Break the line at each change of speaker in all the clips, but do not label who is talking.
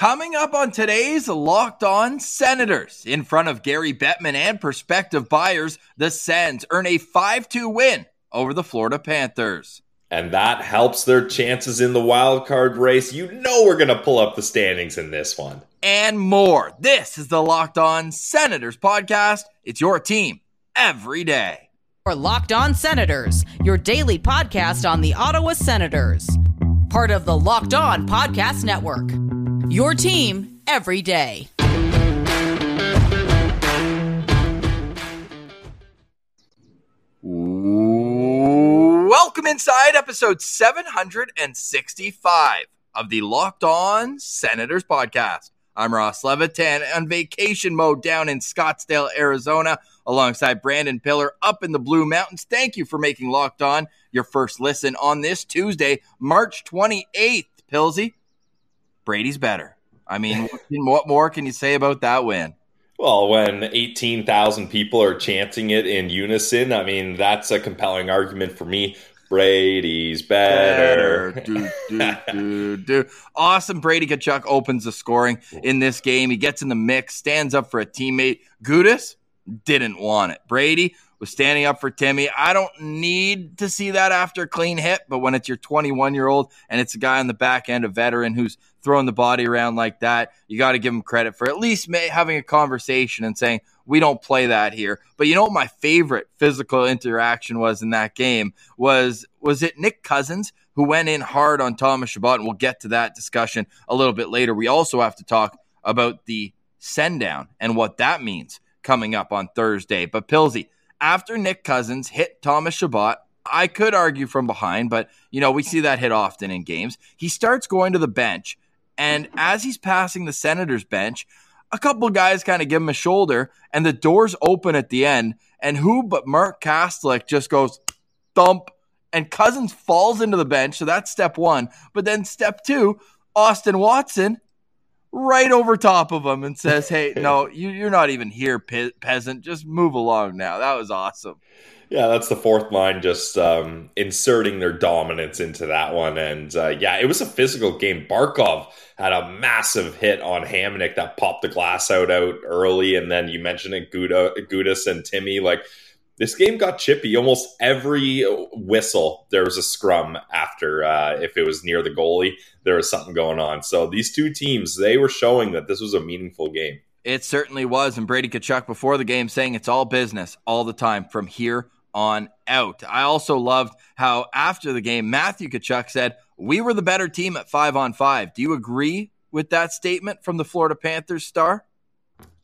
Coming up on today's Locked On Senators, in front of Gary Bettman and prospective buyers, the Sens earn a 5 2 win over the Florida Panthers.
And that helps their chances in the wild card race. You know we're going to pull up the standings in this one.
And more. This is the Locked On Senators podcast. It's your team every day.
For Locked On Senators, your daily podcast on the Ottawa Senators. Part of the Locked On Podcast Network. Your team every day.
Welcome inside episode 765 of the Locked On Senators podcast. I'm Ross Levitan on vacation mode down in Scottsdale, Arizona, alongside Brandon Piller up in the Blue Mountains. Thank you for making Locked On your first listen on this Tuesday, March 28th. Pilsy, Brady's better. I mean, what more can you say about that win?
Well, when 18,000 people are chanting it in unison, I mean, that's a compelling argument for me. Brady's better.
Do, do, do, do. Awesome. Brady Tkachuk opens the scoring in this game. He gets in the mix, stands up for a teammate. Gudas didn't want it. Brady was standing up for Timmy. I don't need to see that after a clean hit, but when it's your 21 year old and it's a guy on the back end, a veteran who's throwing the body around like that, you got to give him credit for at least having a conversation and saying, we don't play that here. But you know what my favorite physical interaction was in that game was was it Nick Cousins who went in hard on Thomas Chabot, and we'll get to that discussion a little bit later. We also have to talk about the send down and what that means coming up on Thursday. But Pilsy, after Nick Cousins hit Thomas Chabot, I could argue from behind, but you know, we see that hit often in games. He starts going to the bench, and as he's passing the Senators bench, a couple guys kind of give him a shoulder, and the doors open at the end, and who but Mark Kastelic just goes thump, and Cousins falls into the bench. So that's step one. But then step two, Austin Watson right over top of him and says, "Hey, no, you, are not even here, pe- peasant. Just move along now." That was awesome.
Yeah, that's the fourth line, just um, inserting their dominance into that one, and uh, yeah, it was a physical game. Barkov had a massive hit on Hamonic that popped the glass out out early, and then you mentioned it, Guda, Gudas and Timmy, like this game got chippy. Almost every whistle, there was a scrum after. Uh, if it was near the goalie, there was something going on. So these two teams, they were showing that this was a meaningful game.
It certainly was. And Brady Tkachuk before the game saying it's all business all the time from here on out. I also loved how after the game, Matthew Tkachuk said, We were the better team at five on five. Do you agree with that statement from the Florida Panthers star?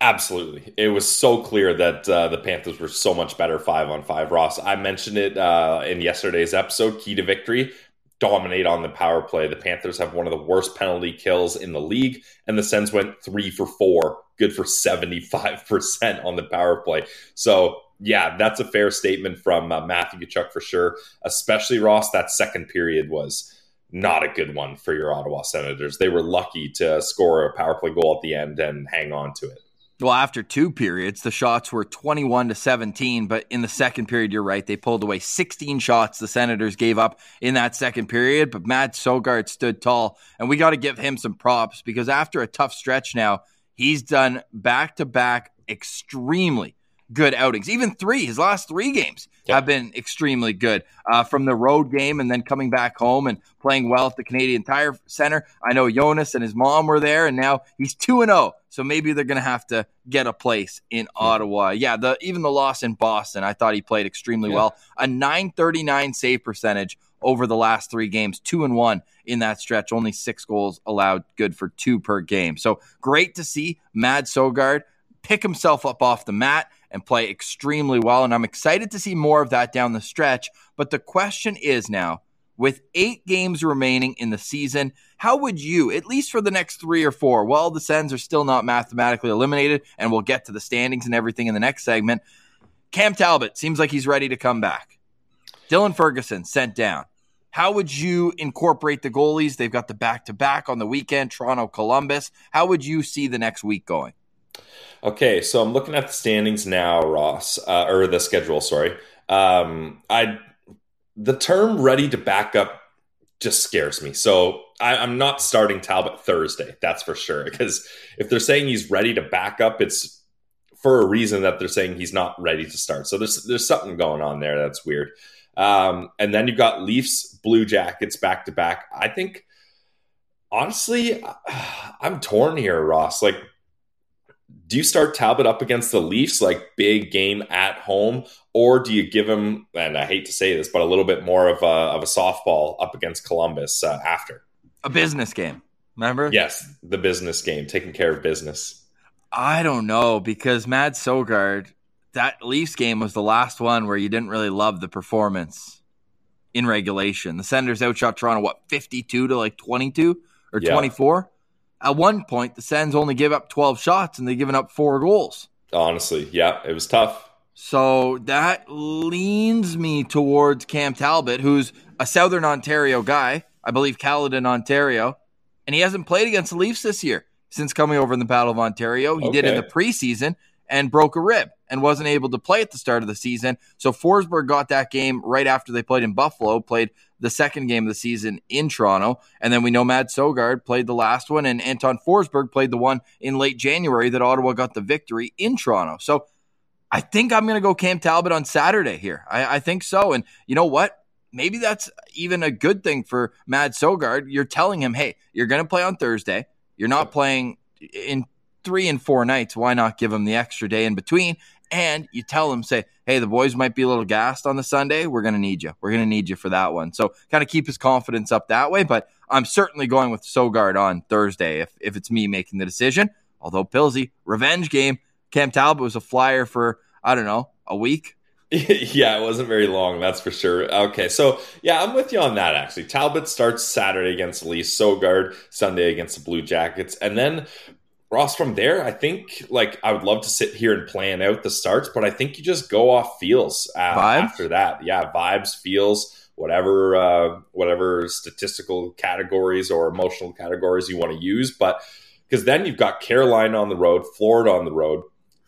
Absolutely. It was so clear that uh, the Panthers were so much better five on five. Ross, I mentioned it uh, in yesterday's episode. Key to victory dominate on the power play. The Panthers have one of the worst penalty kills in the league, and the Sens went three for four, good for 75% on the power play. So, yeah, that's a fair statement from uh, Matthew Tkachuk for sure, especially Ross. That second period was not a good one for your Ottawa Senators. They were lucky to score a power play goal at the end and hang on to it.
Well, after two periods, the shots were 21 to 17, but in the second period, you're right, they pulled away 16 shots the Senators gave up in that second period, but Mads Sogaard stood tall, and we got to give him some props because after a tough stretch now, he's done back to back extremely good outings. Even three, his last three games yep. have been extremely good. Uh, from the road game and then coming back home and playing well at the Canadian Tire Center. I know Jonas and his mom were there, and now he's two and zero. Oh. So maybe they're going to have to get a place in yeah. Ottawa. Yeah, the even the loss in Boston, I thought he played extremely yeah. well. A 939 save percentage over the last three games, two and one in that stretch. Only six goals allowed, good for two per game. So great to see Mads Sogaard pick himself up off the mat and play extremely well. And I'm excited to see more of that down the stretch. But the question is now, with eight games remaining in the season, how would you, at least for the next three or four, while the Sens are still not mathematically eliminated, and we'll get to the standings and everything in the next segment, Cam Talbot seems like he's ready to come back. Dylan Ferguson sent down. How would you incorporate the goalies? They've got the back to back on the weekend, Toronto, Columbus. How would you see the next week going?
Okay, so I'm looking at the standings now, Ross, uh, or the schedule. Sorry, um, I the term "ready to back up" just scares me. So I, am not starting Talbot Thursday, that's for sure. Because if they're saying he's ready to back up, it's for a reason that they're saying he's not ready to start. So there's there's something going on there that's weird. Um, and then you've got Leafs, Blue Jackets back to back. I think honestly, I'm torn here, Ross. Like, do you start Talbot up against the Leafs, like big game at home, or do you give him? And I hate to say this, but a little bit more of a of a softball up against Columbus uh, after
a business game. Remember?
Yes, the business game, taking care of business.
I don't know because Mads Sogaard, that Leafs game was the last one where you didn't really love the performance in regulation. The Senators outshot Toronto what fifty two to like twenty two or yeah. twenty four. At one point, the Sens only give up twelve shots and they given up four goals.
Honestly, yeah, it was tough.
So that leans me towards Cam Talbot, who's a Southern Ontario guy. I believe Caledon, Ontario, and he hasn't played against the Leafs this year since coming over in the Battle of Ontario. He okay. did in the preseason and broke a rib and wasn't able to play at the start of the season. So Forsberg got that game right after they played in Buffalo, played the second game of the season in Toronto. And then we know Mads Sogaard played the last one, and Anton Forsberg played the one in late January that Ottawa got the victory in Toronto. So I think I'm going to go Cam Talbot on Saturday here. I, I think so. And you know what? Maybe that's even a good thing for Mads Sogaard. You're telling him, hey, you're going to play on Thursday. You're not playing in three and four nights. Why not give him the extra day in between? And you tell him, say, hey, the boys might be a little gassed on the Sunday. We're going to need you. We're going to need you for that one. So kind of keep his confidence up that way. But I'm certainly going with Sogaard on Thursday if, if it's me making the decision. Although Pilsy, revenge game. Cam Talbot was a flyer for, I don't know, a week.
yeah, it wasn't very long, that's for sure. Okay, so yeah, I'm with you on that actually. Talbot starts Saturday against the Sogaard Sunday against the Blue Jackets, and then Ross from there. I think like I would love to sit here and plan out the starts, but I think you just go off feels uh, after that. Yeah, vibes, feels, whatever, uh, whatever statistical categories or emotional categories you want to use, but because then you've got Carolina on the road, Florida on the road.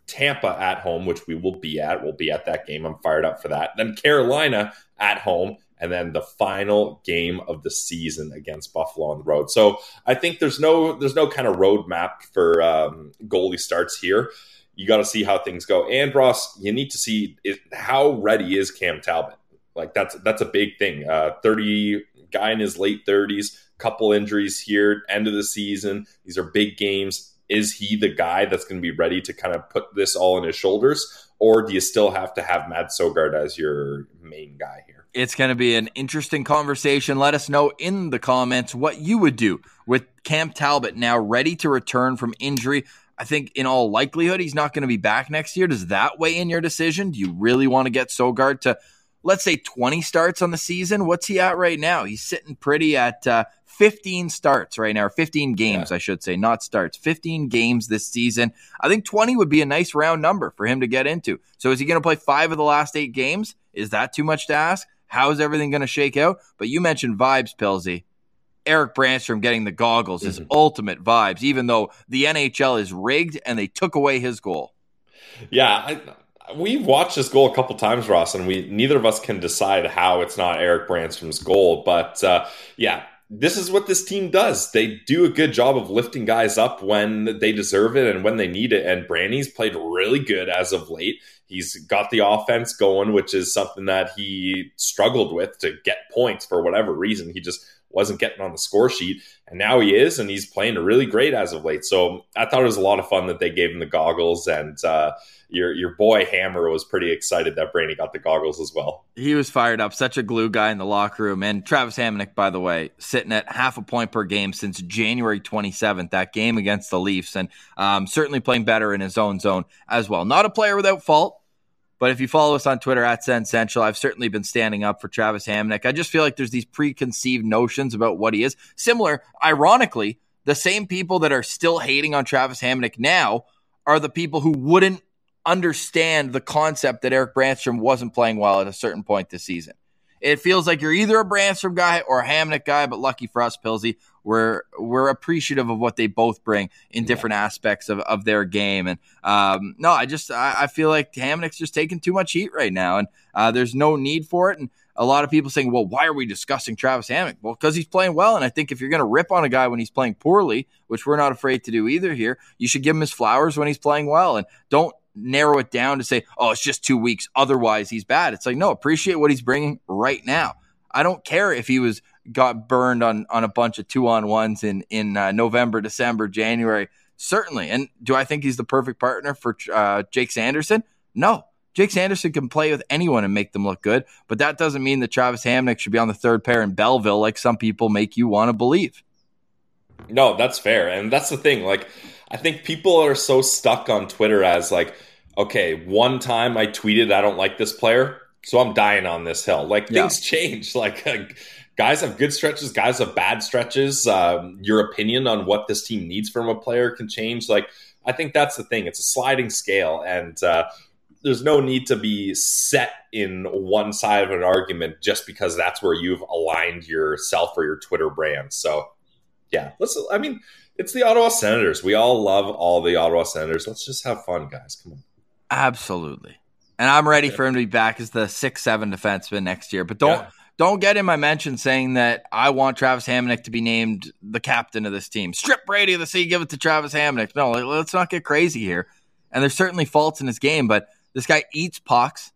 Tampa at home, which we will be at. We'll be at that game. I'm fired up for that. Then Carolina at home, and then the final game of the season against Buffalo on the road. So I think there's no there's no kind of roadmap for um, goalie starts here. You got to see how things go. And Ross, you need to see how ready is Cam Talbot. Like that's that's a big thing. Uh, Thirty guy in his late thirties, couple injuries here, end of the season. These are big games is he the guy that's going to be ready to kind of put this all on his shoulders? Or do you still have to have Mads Sogaard as your main guy here?
It's going to be an interesting conversation. Let us know in the comments what you would do with Cam Talbot now ready to return from injury. I think in all likelihood, he's not going to be back next year. Does that weigh in your decision? Do you really want to get Sogaard to, let's say, 20 starts on the season? What's he at right now? He's sitting pretty at uh, 15 starts right now, or 15 games, yeah. I should say, not starts, 15 games this season. I think 20 would be a nice round number for him to get into. So is he going to play five of the last eight games? Is that too much to ask? How is everything going to shake out? But you mentioned vibes, Pilsy. Erik Brannstrom getting the goggles is mm-hmm. ultimate vibes, even though the NHL is rigged and they took away his goal.
Yeah, I, we've watched this goal a couple times, Ross, and we neither of us can decide how it's not Erik Brannstrom's goal. But uh, yeah, this is what this team does. They do a good job of lifting guys up when they deserve it and when they need it. And Brandy's played really good as of late. He's got the offense going, which is something that he struggled with to get points for whatever reason. He just wasn't getting on the score sheet. And now he is, and he's playing really great as of late. So I thought it was a lot of fun that they gave him the goggles and, uh, your your boy Hammer was pretty excited that Brainy got the goggles as well.
He was fired up, such a glue guy in the locker room. And Travis Hamonic, by the way, sitting at half a point per game since January 27th, that game against the Leafs, and um, certainly playing better in his own zone as well. Not a player without fault. But if you follow us on Twitter at Sen Central, I've certainly been standing up for Travis Hamonic. I just feel like there's these preconceived notions about what he is. Similar, ironically, the same people that are still hating on Travis Hamonic now are the people who wouldn't understand the concept that Erik Brannstrom wasn't playing well at a certain point this season. It feels like you're either a Brannstrom guy or a Hamonic guy, but lucky for us, Pilsy, we're we're appreciative of what they both bring in different yeah. aspects of, of their game. And um, no, I just I, I, feel like Hamonic's just taking too much heat right now, and uh, there's no need for it. And a lot of people saying, well, why are we discussing Travis Hamonic? Well, because he's playing well. And I think if you're going to rip on a guy when he's playing poorly, which we're not afraid to do either here, you should give him his flowers when he's playing well. And don't narrow it down to say, oh, it's just two weeks. Otherwise, he's bad. It's like, no, appreciate what he's bringing right now. I don't care if he was got burned on on a bunch of two on ones in in uh, November, December, January. Certainly. And do I think he's the perfect partner for uh, Jake Sanderson? No. Jake Sanderson can play with anyone and make them look good, but that doesn't mean that Travis Hamonic should be on the third pair in Belleville like some people make you want to believe.
No, that's fair. And that's the thing. Like, I think people are so stuck on Twitter as like, okay, one time I tweeted I don't like this player, so I'm dying on this hill. Like yeah. things change. Like uh, guys have good stretches, guys have bad stretches. Um, your opinion on what this team needs from a player can change. Like I think that's the thing. It's a sliding scale, and uh, there's no need to be set in one side of an argument just because that's where you've aligned yourself or your Twitter brand. So yeah, let's. I mean, it's the Ottawa Senators. We all love all the Ottawa Senators. Let's just have fun, guys. Come on.
Absolutely. And I'm ready for him to be back as the six seven defenseman next year. But don't yeah. Don't get in my mention saying that I want Travis Hamonic to be named the captain of this team. Strip Brady of the sea, give it to Travis Hamonic. No, let's not get crazy here. And there's certainly faults in his game, but this guy eats pucks.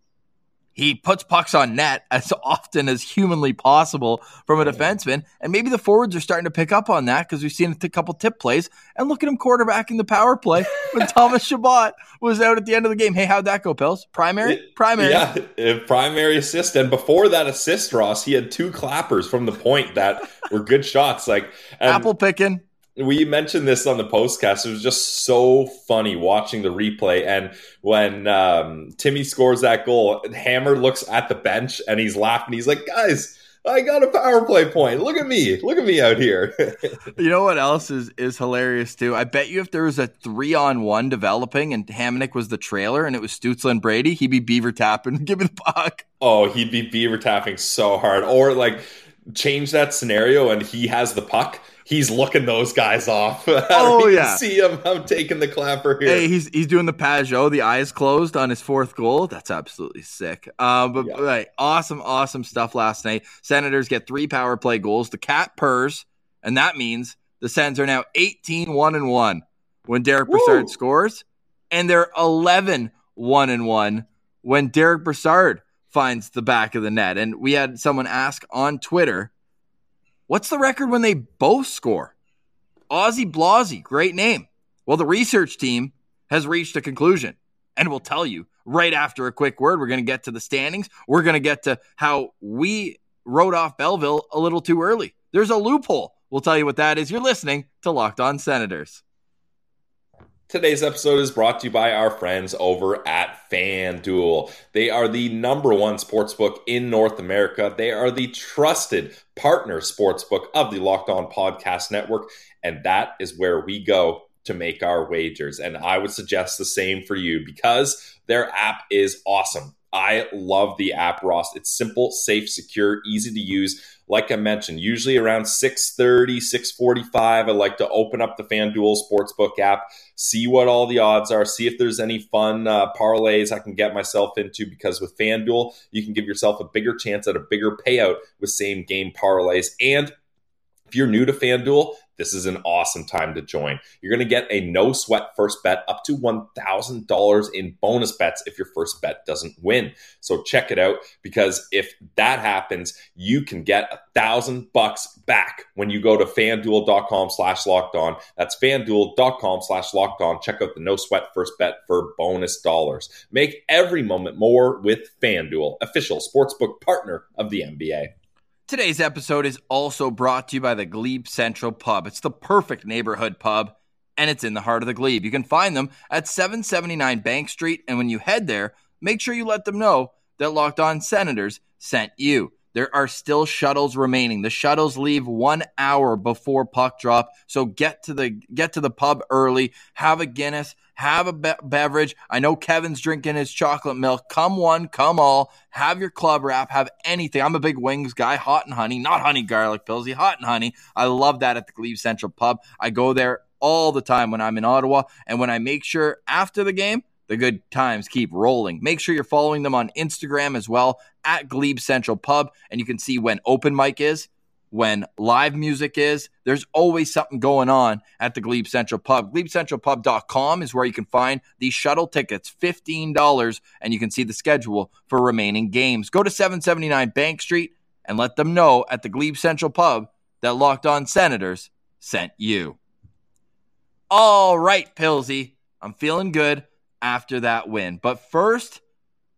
He puts pucks on net as often as humanly possible from a defenseman. And maybe the forwards are starting to pick up on that because we've seen a couple tip plays. And look at him quarterbacking the power play when Thomas Chabot was out at the end of the game. Hey, how'd that go, Pills? Primary? Primary.
Yeah, uh, primary assist. And before that assist, Ross, he had two clappers from the point that were good shots. Like
apple picking
we mentioned this on the postcast. It was just so funny watching the replay. And when um, Timmy scores that goal, Hammer looks at the bench and he's laughing. He's like, guys, I got a power play point. Look at me. Look at me out here.
you know what else is, is hilarious too? I bet you if there was a three on one developing and Hamonic was the trailer and it was Stützle and Brady, he'd be beaver tapping. Give me the puck.
Oh, he'd be beaver tapping so hard. Or like change that scenario and he has the puck he's looking those guys off. oh yeah, see him. I'm taking the clapper here.
Hey, he's he's doing the Pageau, the eyes closed on his fourth goal. That's absolutely sick. Uh, but yeah. right, awesome, awesome stuff last night. Senators get three power play goals. The cat purrs, and that means the Sens are now 18 one and one when Derek Brassard scores, and they're 11 one and one when Derek Brassard finds the back of the net. And we had someone ask on Twitter What's the record when they both score? Aussie Blasey, great name. Well, the research team has reached a conclusion and we'll tell you right after a quick word. We're going to get to the standings. We're going to get to how we wrote off Belleville a little too early. There's a loophole. We'll tell you what that is. You're listening to Locked On Senators.
Today's episode is brought to you by our friends over at FanDuel. They are the number one sportsbook in North America. They are the trusted partner sportsbook of the Locked On Podcast Network, and that is where we go to make our wagers. And I would suggest the same for you because their app is awesome. I love the app, Ross. It's simple, safe, secure, easy to use like I mentioned, usually around 6:30, 6:45, I like to open up the FanDuel Sportsbook app, see what all the odds are, see if there's any fun uh, parlays I can get myself into because with FanDuel, you can give yourself a bigger chance at a bigger payout with same game parlays and if you're new to FanDuel, this is an awesome time to join. You're going to get a no sweat first bet up to $1,000 in bonus bets if your first bet doesn't win. So check it out because if that happens, you can get a thousand bucks back when you go to fanduel.com slash locked on. That's fanduel.com slash locked on. Check out the no sweat first bet for bonus dollars. Make every moment more with FanDuel, official sportsbook partner of the NBA.
Today's episode is also brought to you by the Glebe Central Pub. It's the perfect neighborhood pub, and it's in the heart of the Glebe. You can find them at 779 Bank Street, and when you head there, make sure you let them know that Locked On Senators sent you. There are still shuttles remaining. The shuttles leave one hour before puck drop, so get to the get to the pub early. Have a Guinness, have a be- beverage. I know Kevin's drinking his chocolate milk. Come one, come all. Have your club wrap. Have anything. I'm a big wings guy, hot and honey, not honey garlic pilsy, hot and honey. I love that at the Glebe Central Pub. I go there all the time when I'm in Ottawa, and when I make sure after the game the good times keep rolling. Make sure you're following them on Instagram as well at Glebe Central Pub, and you can see when open mic is, when live music is. There's always something going on at the Glebe Central Pub. GlebeCentralPub.com is where you can find the shuttle tickets, $15, and you can see the schedule for remaining games. Go to 779 Bank Street and let them know at the Glebe Central Pub that Locked On Senators sent you. All right, Pilsy, I'm feeling good after that win. But first,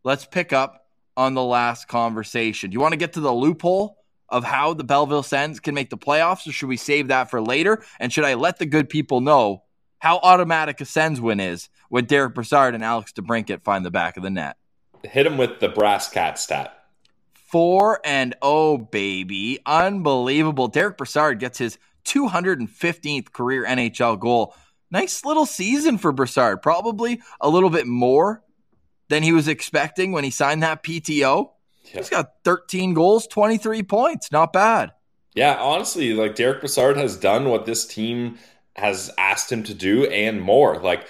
let's pick up on the last conversation. Do you want to get to the loophole of how the Belleville Sens can make the playoffs, or should we save that for later? And should I let the good people know how automatic a Sens win is when Derek Brassard and Alex DeBrincat find the back of the net?
Hit him with the brass cat stat.
Four and oh, baby. Unbelievable. Derek Brassard gets his 215th career NHL goal nice little season for Brassard. Probably a little bit more than he was expecting when he signed that PTO. Yeah. He's got 13 goals, 23 points. Not bad.
Yeah, honestly, like Derek Brassard has done what this team has asked him to do and more. Like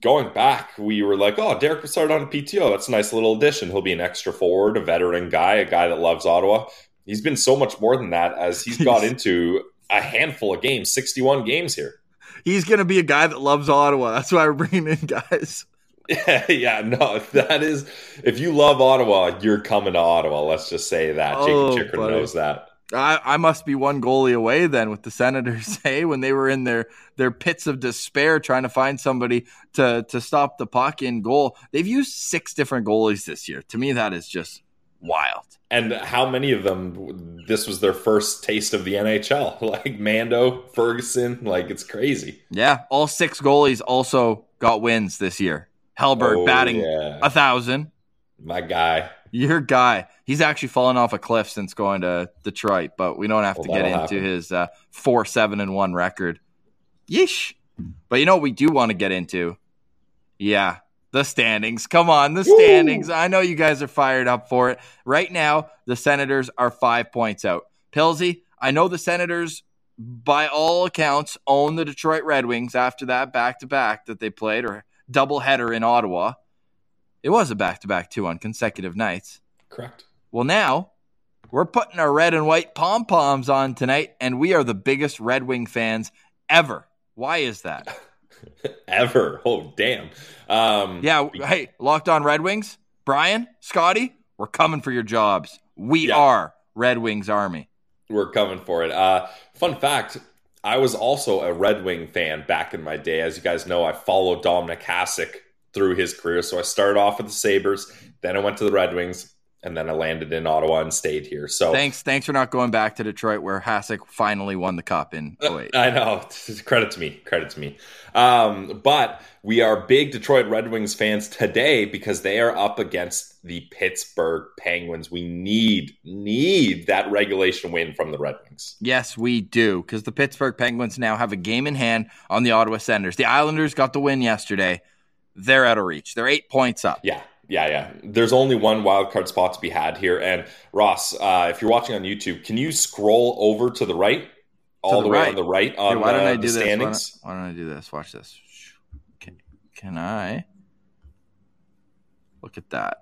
going back, we were like, oh, Derek Brassard on a PTO. That's a nice little addition. He'll be an extra forward, a veteran guy, a guy that loves Ottawa. He's been so much more than that as he's got into a handful of games, 61 games here
he's going to be a guy that loves Ottawa. That's why we're bringing in guys.
Yeah, no, that is. If you love Ottawa, you're coming to Ottawa. Let's just say that. Oh, Jakob Chychrun knows that.
I, I must be one goalie away then with the Senators. Hey, eh, when they were in their their pits of despair trying to find somebody to to stop the puck in goal, they've used six different goalies this year. To me, that is just wild.
And how many of them this was their first taste of the NHL? Like Mando, Ferguson, like it's crazy.
Yeah, all six goalies also got wins this year. Hellberg oh, batting yeah. a thousand.
My guy.
Your guy. He's actually fallen off a cliff since going to Detroit, but we don't have well, to get into happen. his uh, four seven and one record. Yeesh. But you know what we do want to get into? Yeah, the standings. Come on, the standings. Woo! I know you guys are fired up for it. Right now, the Senators are five points out. Pilsy, I know the Senators, by all accounts, own the Detroit Red Wings after that back to back that they played or doubleheader in Ottawa. It was a back to back, two on consecutive nights.
Correct.
Well, now we're putting our red and white pom poms on tonight, and we are the biggest Red Wing fans ever. Why is that?
ever. Oh, damn. Um,
yeah. Hey, locked on Red Wings. Brian, Scotty, we're coming for your jobs. We yeah. are Red Wings Army.
We're coming for it. Uh, fun fact I was also a Red Wing fan back in my day. As you guys know, I followed Dominik Hasek through his career. So I started off with the Sabres, then I went to the Red Wings, and then I landed in Ottawa and stayed here. So
thanks, thanks for not going back to Detroit where Hasek finally won the cup in 08.
I know. Credit to me. Credit to me. Um, but we are big Detroit Red Wings fans today because they are up against the Pittsburgh Penguins. We need need that regulation win from the Red Wings.
Yes, we do because the Pittsburgh Penguins now have a game in hand on the Ottawa Senators. The Islanders got the win yesterday. They're out of reach. They're eight points up.
Yeah yeah, yeah. There's only one wild card spot to be had here. And Ross, uh, if you're watching on YouTube, can you scroll over to the right, all the, the, way right. on the right on
why don't
uh,
I do
the standings?
This? Why don't, why don't I do this? Watch this. Can, can I look at that?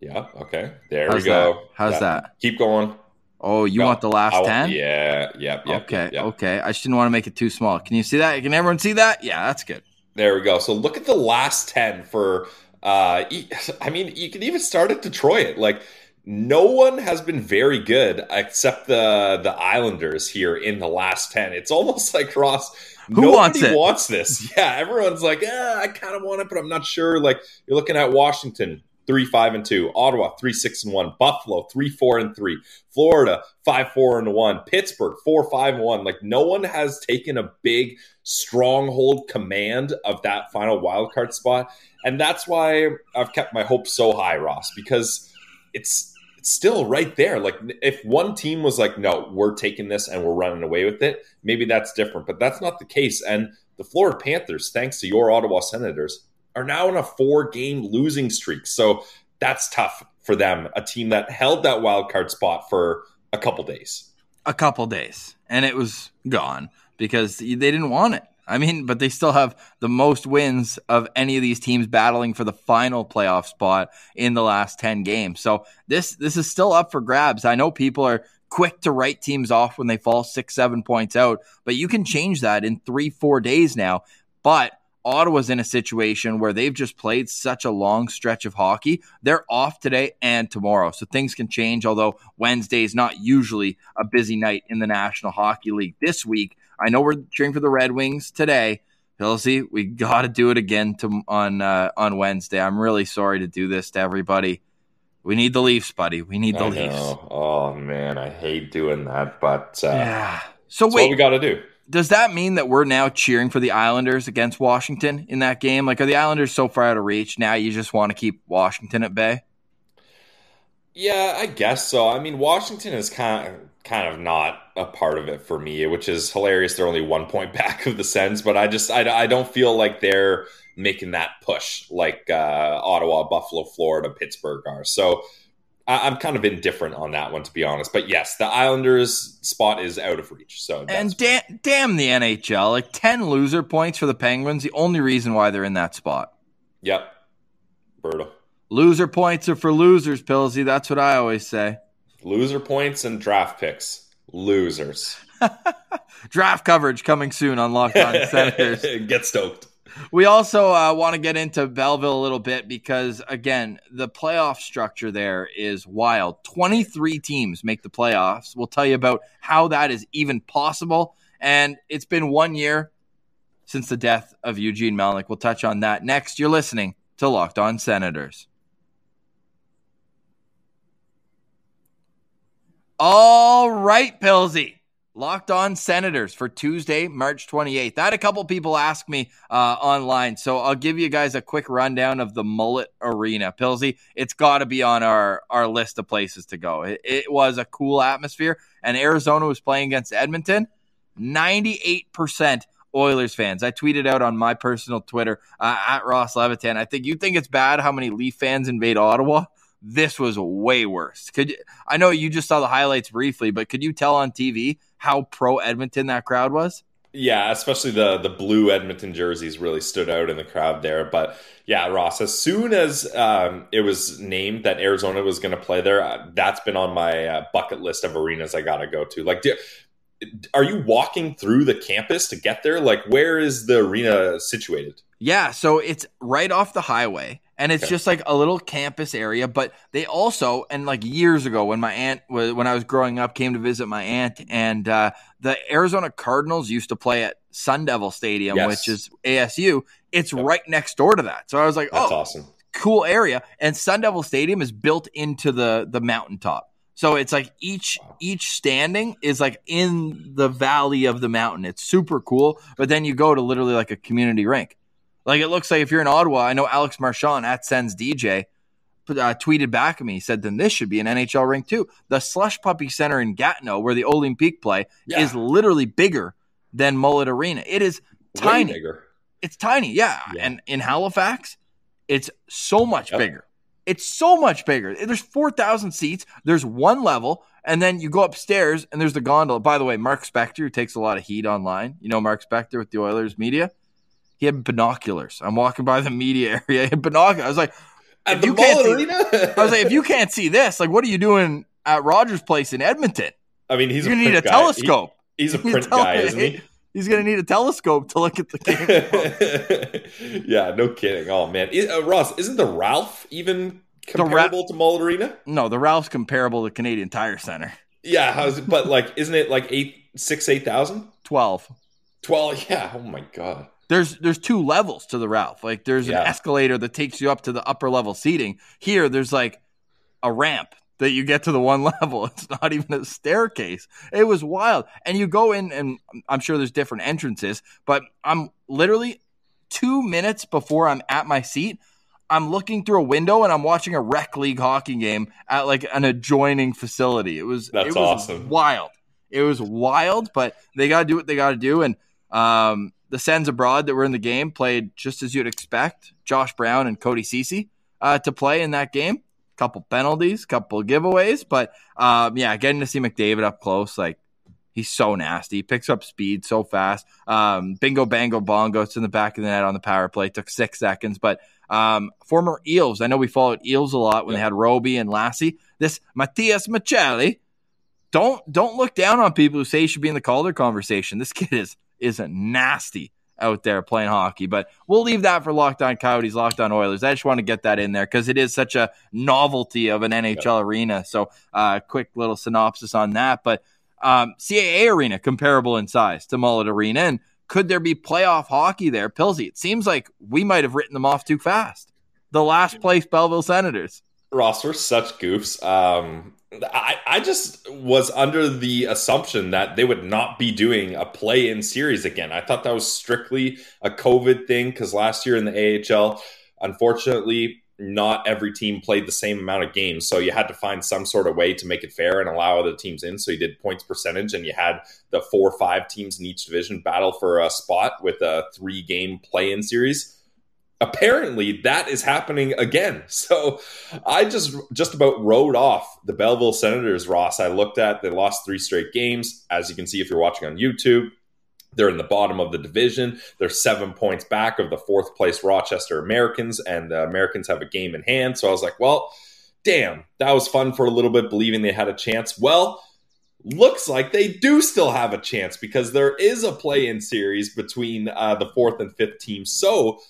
Yeah. Okay. There
How's
we go.
That? How's
yeah.
that?
Keep going.
Oh, you go. want the last ten?
Yeah. Yeah. Yep,
okay.
Yep.
Okay. I just didn't want to make it too small. Can you see that? Can everyone see that? Yeah, that's good.
There we go. So look at the last ten for uh, I mean, you can even start at Detroit. Like, no one has been very good except the the Islanders here in the last ten. It's almost like Ross.
Who wants it?
Wants this? Yeah, everyone's like, yeah, I kind of want it, but I'm not sure. Like, you're looking at Washington, three five and two, Ottawa three six and one, Buffalo three four and three, Florida five four and one, Pittsburgh four five and one. Like, no one has taken a big stronghold command of that final wild card spot. And that's why I've kept my hopes so high, Ross, because it's it's still right there. Like if one team was like, no, we're taking this and we're running away with it, maybe that's different. But that's not the case. And the Florida Panthers, thanks to your Ottawa Senators, are now in a four game losing streak. So that's tough for them, a team that held that wild card spot for a couple days.
A couple days. And it was gone because they didn't want it. I mean, but they still have the most wins of any of these teams battling for the final playoff spot in the last 10 games. So this this is still up for grabs. I know people are quick to write teams off when they fall 6 7 points out, but you can change that in 3 4 days now. But Ottawa's in a situation where they've just played such a long stretch of hockey. They're off today and tomorrow. So things can change, although Wednesday is not usually a busy night in the National Hockey League. This week, I know we're cheering for the Red Wings today. Pilsy, we got to do it again to, on uh, on Wednesday. I'm really sorry to do this to everybody. We need the Leafs, buddy. We need the
I
Leafs.
know. Oh man, I hate doing that, but uh,
Yeah. So wait,
what we got to do.
does that mean that we're now cheering for the Islanders against Washington in that game? Like, are the Islanders so far out of reach now? You just want to keep Washington at bay?
Yeah, I guess so. I mean, Washington is kind of kind of not a part of it for me, which is hilarious. They're only one point back of the Sens, but I just I, I don't feel like they're making that push like uh, Ottawa, Buffalo, Florida, Pittsburgh are. So I, I'm kind of indifferent on that one, to be honest. But yes, the Islanders spot is out of reach. So
And da- damn the NHL, like ten loser points for the Penguins. The only reason why they're in that spot.
yep, brutal.
Loser points are for losers, Pilsy. That's what I always say.
Loser points and draft picks. Losers.
Draft coverage coming soon on Locked On Senators.
Get stoked.
We also uh, want to get into Belleville a little bit because, again, the playoff structure there is wild. 23 teams make the playoffs. We'll tell you about how that is even possible. And it's been one year since the death of Eugene Melnyk. We'll touch on that next. You're listening to Locked On Senators. All right, Pilsy. Locked on Senators for Tuesday, March 28th. I had a couple people ask me uh, online, so I'll give you guys a quick rundown of the Mullet Arena. Pilsy, it's got to be on our, our list of places to go. It, it was a cool atmosphere, and Arizona was playing against Edmonton. 98% Oilers fans. I tweeted out on my personal Twitter uh, at Ross Levitan. I think you think it's bad how many Leaf fans invade Ottawa this was way worse. Could you, I know you just saw the highlights briefly, but could you tell on TV how pro Edmonton that crowd was?
Yeah, especially the the blue Edmonton jerseys really stood out in the crowd there. But yeah, Ross, as soon as um, it was named that Arizona was going to play there, uh, that's been on my uh, bucket list of arenas I got to go to. Like, do, are you walking through the campus to get there? Like, where is the arena situated?
Yeah, so it's right off the highway and it's
Okay.
just like a little campus area but they also and like years ago when my aunt was when i was growing up came to visit my aunt and uh, the arizona cardinals used to play at sun devil stadium
Yes.
which is asu it's
Yep.
right next door to that so i was like
That's
oh
awesome.
cool area and sun devil stadium is built into the the mountaintop so it's like each each standing is like in the valley of the mountain it's super cool but then you go to literally like a community rink like it looks like if you're in Ottawa, I know Alex Marchand at Sens DJ uh, tweeted back at me. Said, "Then this should be an NHL rink too." The Slush Puppie Center in Gatineau, where the Olympique play,
Yeah.
is literally bigger than Mullet Arena. It is tiny. It's tiny, yeah.
Yeah.
And in Halifax, it's so much
Yep.
bigger. It's so much bigger. There's 4,000 seats. There's one level, and then you go upstairs, and there's the gondola. By the way, Mark Spector, who takes a lot of heat online, you know Mark Spector with the Oilers media? He had binoculars. I'm walking by the media area. He had binoculars. I was like,
At
If
the
you can't see- I was like, if you can't see this, like, what are you doing at Rogers Place in Edmonton?
I mean, he's
gonna need a
guy. He-
telescope.
he's a
You
print guy, isn't he?
He's gonna need a telescope to look at the game.
yeah, no kidding. Oh man, I- uh, Ross, isn't the Ralph even
Ra-
comparable to Mullet Arena?
no, the Ralph's comparable to Canadian Tire Center.
Yeah, but like, isn't it like eight, six, eight thousand?
12.
Twelve? Yeah. Oh my god.
There's there's two levels to the Ralph. Like there's
Yeah.
an escalator that takes you up to the upper level seating. Here there's like a ramp that you get to the one level. It's not even a staircase. It was wild. And you go in and I'm sure there's different entrances, but I'm literally 2 minutes before I'm at my seat, I'm looking through a window and I'm watching a rec league hockey game at like an adjoining facility. It was
That's
it was
awesome.
wild. It was wild, but they got to do what they got to do and um, the Sens abroad that were in the game played just as you'd expect. Josh Brown and Cody Cece uh, to play in that game. Couple penalties, couple giveaways, but um, yeah, getting to see McDavid up close, like He's so nasty. He picks up speed so fast. Um, bingo, bango, bongo. It's in the back of the net on the power play. Took six seconds. But um, former Ilves, I know we followed Ilves a lot when yeah. they had Roby and Lassi. This Matias Maccelli, don't don't look down on people who say he should be in the Calder conversation. This kid is is nasty out there playing hockey. But we'll leave that for Locked On Coyotes, Locked On Oilers. I just want to get that in there because it is such a novelty of an NHL yeah. arena. So, uh, quick little synopsis on that. But um, CAA arena comparable in size to Mullet Arena, and could there be playoff hockey there? Pilsy, it seems like we might have written them off too fast. The last place Belleville Senators.
Ross, we're such goofs. Um, I, I just was under the assumption that they would not be doing a play in series again. I thought that was strictly a COVID thing because last year in the AHL, unfortunately, not every team played the same amount of games. So you had to find some sort of way to make it fair and allow other teams in. So you did points percentage and you had the four or five teams in each division battle for a spot with a three game play in series apparently that is happening again. So I just just about rode off the Belleville Senators, Ross. I looked at they lost three straight games. As you can see if you're watching on YouTube, they're in the bottom of the division. They're seven points back of the fourth place Rochester Americans, and the Americans have a game in hand. So I was like, well, damn, that was fun for a little bit, believing they had a chance. Well, looks like they do still have a chance because there is a play in series between uh, the fourth and fifth teams. So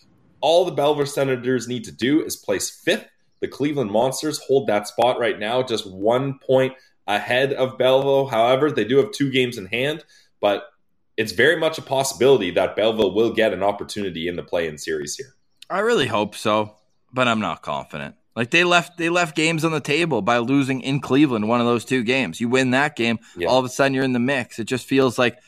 all the Belleville Senators need to do is place fifth. The Cleveland Monsters hold that spot right now, just one point ahead of Belleville. However, they do have two games in hand, but it's very much a possibility that Belleville will get an opportunity in the play-in series here.
I really hope so, but I'm not confident. Like they left they left games on the table by losing in Cleveland one of those two games. You win that game, yeah. all of a sudden you're in the mix. It just feels like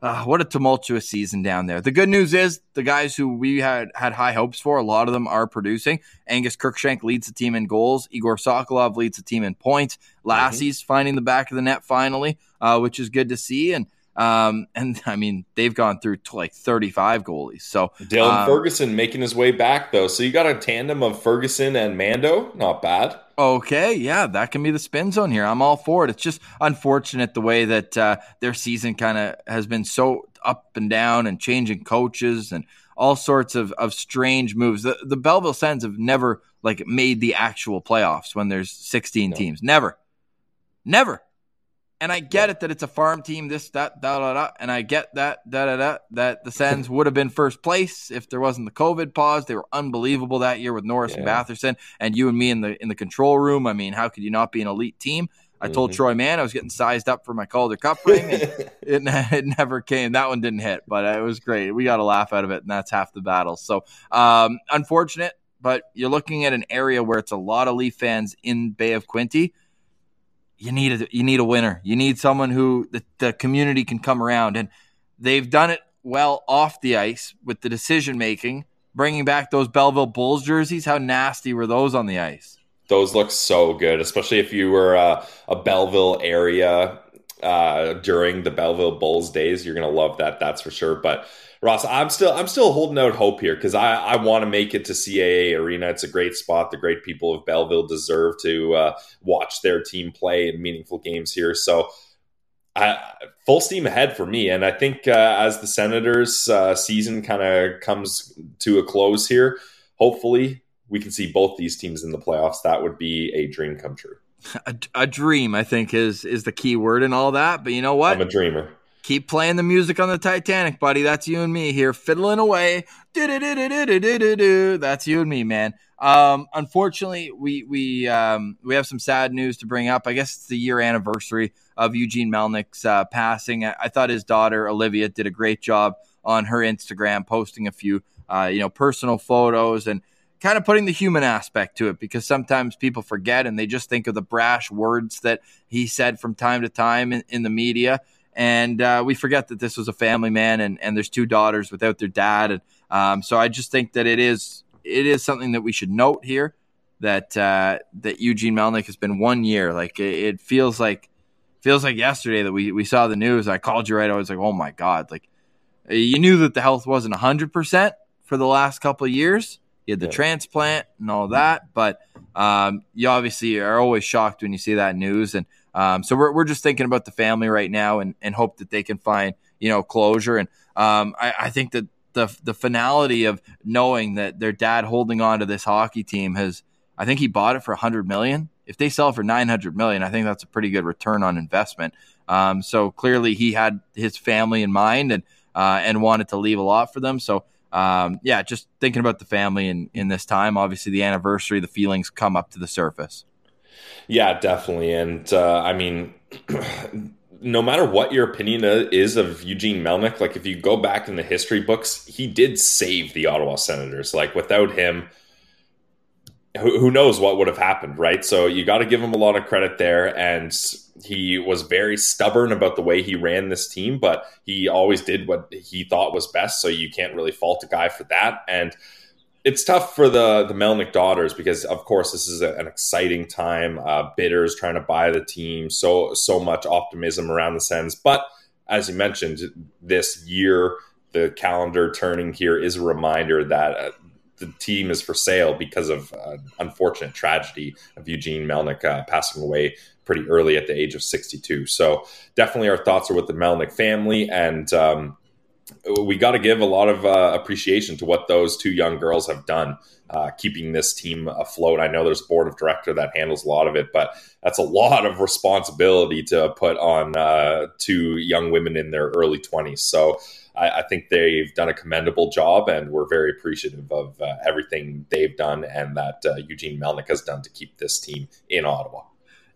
uh, what a tumultuous season down there. The good news is the guys who we had had high hopes for, a lot of them are producing. Angus Crookshank leads the team in goals. Igor Sokolov leads the team in points. Mm-hmm. Lassi's mm-hmm. finding the back of the net finally, uh, which is good to see. And um, and I mean, they've gone through like 35 goalies. So
Dylan um, Ferguson making his way back though. So you got a tandem of Ferguson and Mando. Not bad.
Okay, yeah, that can be the spin zone here. I'm all for it. It's just unfortunate the way that uh, their season kind of has been so up and down and changing coaches and all sorts of, of strange moves. The, the Belleville Sens have never like made the actual playoffs when there's 16 no. teams. Never, never. And I get yeah. it that it's a farm team, this, that, da, da, da. And I get that, da, da, da, that the Sens would have been first place if there wasn't the COVID pause. They were unbelievable that year with Norris yeah. and Batherson and you and me in the in the control room. I mean, how could you not be an elite team? I mm-hmm. told Troy Mann I was getting sized up for my Calder Cup ring. And it, it never came. That one didn't hit, but it was great. We got a laugh out of it, and that's half the battle. So, um, unfortunate, but you're looking at an area where it's a lot of Leaf fans in Bay of Quinte you need a you need a winner. You need someone who the, the community can come around, and they've done it well off the ice with the decision making, bringing back those Belleville Bulls jerseys. How nasty were those on the ice?
Those look so good, especially if you were uh, a Belleville area uh, during the Belleville Bulls days. You're gonna love that, that's for sure. But Ross, I'm still I'm still holding out hope here because I, I want to make it to CAA Arena. It's a great spot. The great people of Belleville deserve to uh, watch their team play in meaningful games here. So, I, full steam ahead for me. And I think uh, as the Senators' uh, season kind of comes to a close here, hopefully we can see both these teams in the playoffs. That would be a dream come true.
A, a dream, I think, is is the key word in all that. But you know what?
I'm a dreamer.
Keep playing the music on the Titanic, buddy. That's you and me here, fiddling away. That's you and me, man. Um, unfortunately, we we um, we have some sad news to bring up. I guess it's the year anniversary of Eugene Melnyk's uh, passing. I, I, thought his daughter Olivia did a great job on her Instagram, posting a few uh, you know personal photos and kind of putting the human aspect to it because sometimes people forget and they just think of the brash words that he said from time to time in, in the media and uh, we forget that this was a family man, and, and there's two daughters without their dad, and um, so I just think that it is it is something that we should note here that uh, that Eugene Melnyk has been one year. Like it, it, feels like feels like yesterday that we we saw the news. I called you right. I was like, oh my god! Like you knew that the health wasn't hundred percent for the last couple of years. You had the yeah. transplant and all that, but um, you obviously are always shocked when you see that news. And Um, so we're, we're just thinking about the family right now and, and hope that they can find, you know, closure. And um, I, I think that the, the finality of knowing that their dad holding on to this hockey team has, I think he bought it for 100 million. If they sell for 900 million, I think that's a pretty good return on investment. Um, so clearly he had his family in mind and, uh, and wanted to leave a lot for them. So, um, yeah, just thinking about the family in, in this time. Obviously, the anniversary, the feelings come up to the surface.
Yeah, definitely. And uh, I mean, no matter what your opinion is of Eugene Melnyk, like if you go back in the history books, he did save the Ottawa Senators. Like without him, who, who knows what would have happened, right? So you got to give him a lot of credit there. And he was very stubborn about the way he ran this team, but he always did what he thought was best. So you can't really fault a guy for that. And it's tough for the the Melnyk daughters because, of course, this is a, an exciting time. Uh, bidders trying to buy the team, so so much optimism around the Sens. But as you mentioned, this year the calendar turning here is a reminder that uh, the team is for sale because of uh, unfortunate tragedy of Eugene Melnyk uh, passing away pretty early at the age of 62. So definitely our thoughts are with the Melnyk family and um, we got to give a lot of uh, appreciation to what those two young girls have done, uh, keeping this team afloat. I know there's a board of director that handles a lot of it, but that's a lot of responsibility to put on uh, two young women in their early 20s. So I, I, think they've done a commendable job, and we're very appreciative of uh, everything they've done and that uh, Eugene Melnyk has done to keep this team in Ottawa.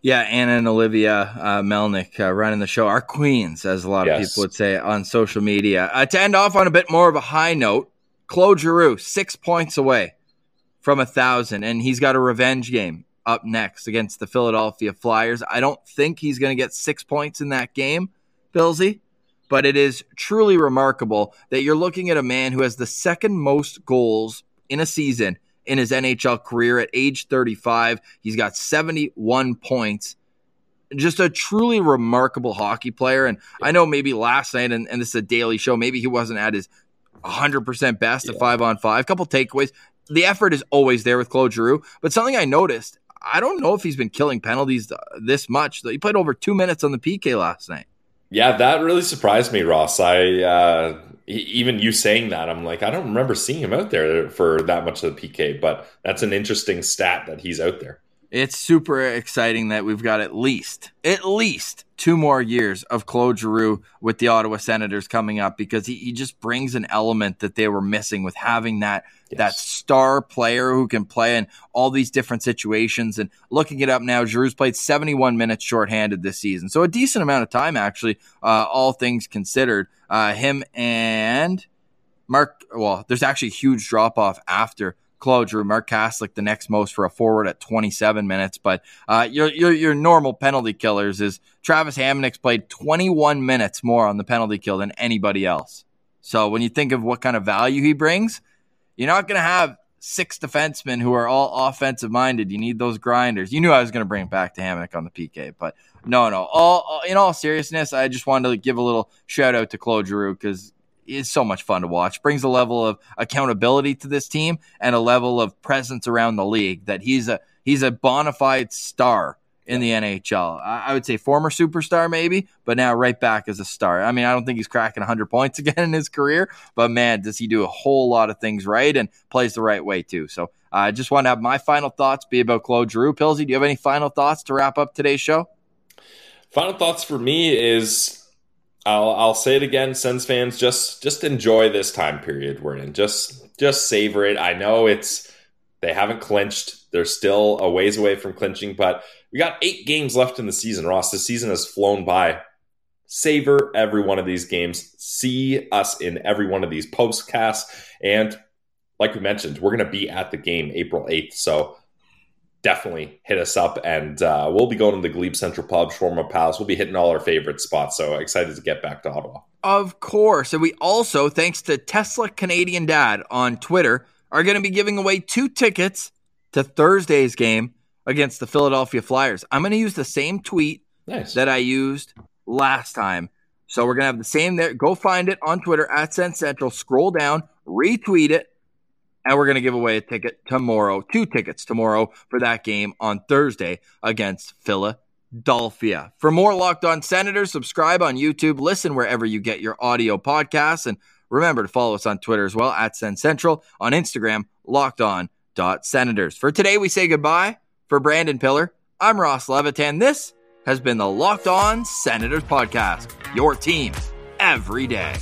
Yeah, Anna and Olivia uh, Melnyk uh, running the show, our queens, as a lot yes. of people would say on social media. Uh, to end off on a bit more of a high note, Claude Giroux, six points away from a thousand, and he's got a revenge game up next against the Philadelphia Flyers. I don't think he's going to get six points in that game, Billsy, but it is truly remarkable that you're looking at a man who has the second most goals in a season in his NHL career at age 35. He's got 71 points. Just a truly remarkable hockey player. And I know maybe last night, and, and this is a daily show, maybe he wasn't at his 100% best yeah. at five on five. A couple takeaways. The effort is always there with Claude Giroux. But something I noticed, I don't know if he's been killing penalties uh, this much. He played over two minutes on the PK last night.
Yeah, that really surprised me, Ross. I uh, even you saying that, I'm like, I don't remember seeing him out there for that much of the PK, but that's an interesting stat that he's out there
it's super exciting that we've got at least, at least two more years of Claude Giroux with the Ottawa Senators coming up because he, he just brings an element that they were missing with having that yes. that star player who can play in all these different situations. And looking it up now, Giroux's played 71 minutes shorthanded this season, so a decent amount of time actually, uh, all things considered. Uh, him and Mark, well, there's actually a huge drop off after Claude Giroux, Mark Kastelic, the next most for a forward at 27 minutes. But uh, your, your, your normal penalty killers is Travis Hamonic played 21 minutes more on the penalty kill than anybody else. So when you think of what kind of value he brings, you're not going to have six defensemen who are all offensive minded. You need those grinders. You knew I was going to bring back to Hamonic on the PK, but no, no. All, in all seriousness, I just wanted to give a little shout out to Claude because is so much fun to watch. Brings a level of accountability to this team and a level of presence around the league that he's a he's a bona fide star in the NHL. I, would say former superstar maybe, but now right back as a star. I mean, I don't think he's cracking 100 points again in his career, but man, does he do a whole lot of things right and plays the right way too. So I uh, just want to have my final thoughts be about Claude Giroux. Pilsy, do you have any final thoughts to wrap up today's show?
Final thoughts for me is I'll I'll say it again, Sens fans, just just enjoy this time period we're in. Just just savor it. I know it's they haven't clinched. They're still a ways away from clinching, but we got eight games left in the season. Ross, the season has flown by. Savor every one of these games. See us in every one of these postcasts. And like we mentioned, we're going to be at the game April 8th. So definitely hit us up and uh, we'll be going to the Glebe Central Pub, Shawarma Palace. We'll be hitting all our favorite spots. So excited to get back to Ottawa.
Of course. And we also, thanks to Tesla Canadian Dad on Twitter, are going to be giving away two tickets to Thursday's game against the Philadelphia Flyers. I'm going to use the same tweet nice. that I used last time. So we're going to have the same there. Go find it on Twitter at Sens Central. Scroll down, retweet it, and we're going to give away a ticket tomorrow, two tickets tomorrow for that game on Thursday against Philadelphia. For more Locked On Senators, subscribe on YouTube, listen wherever you get your audio podcasts, and remember to follow us on Twitter as well at Sen Central, on Instagram, Locked On dot Senators. For today, we say goodbye. For Brandon Piller, I'm Ross Levitan. This has been the Locked On Senators podcast. Your team every day.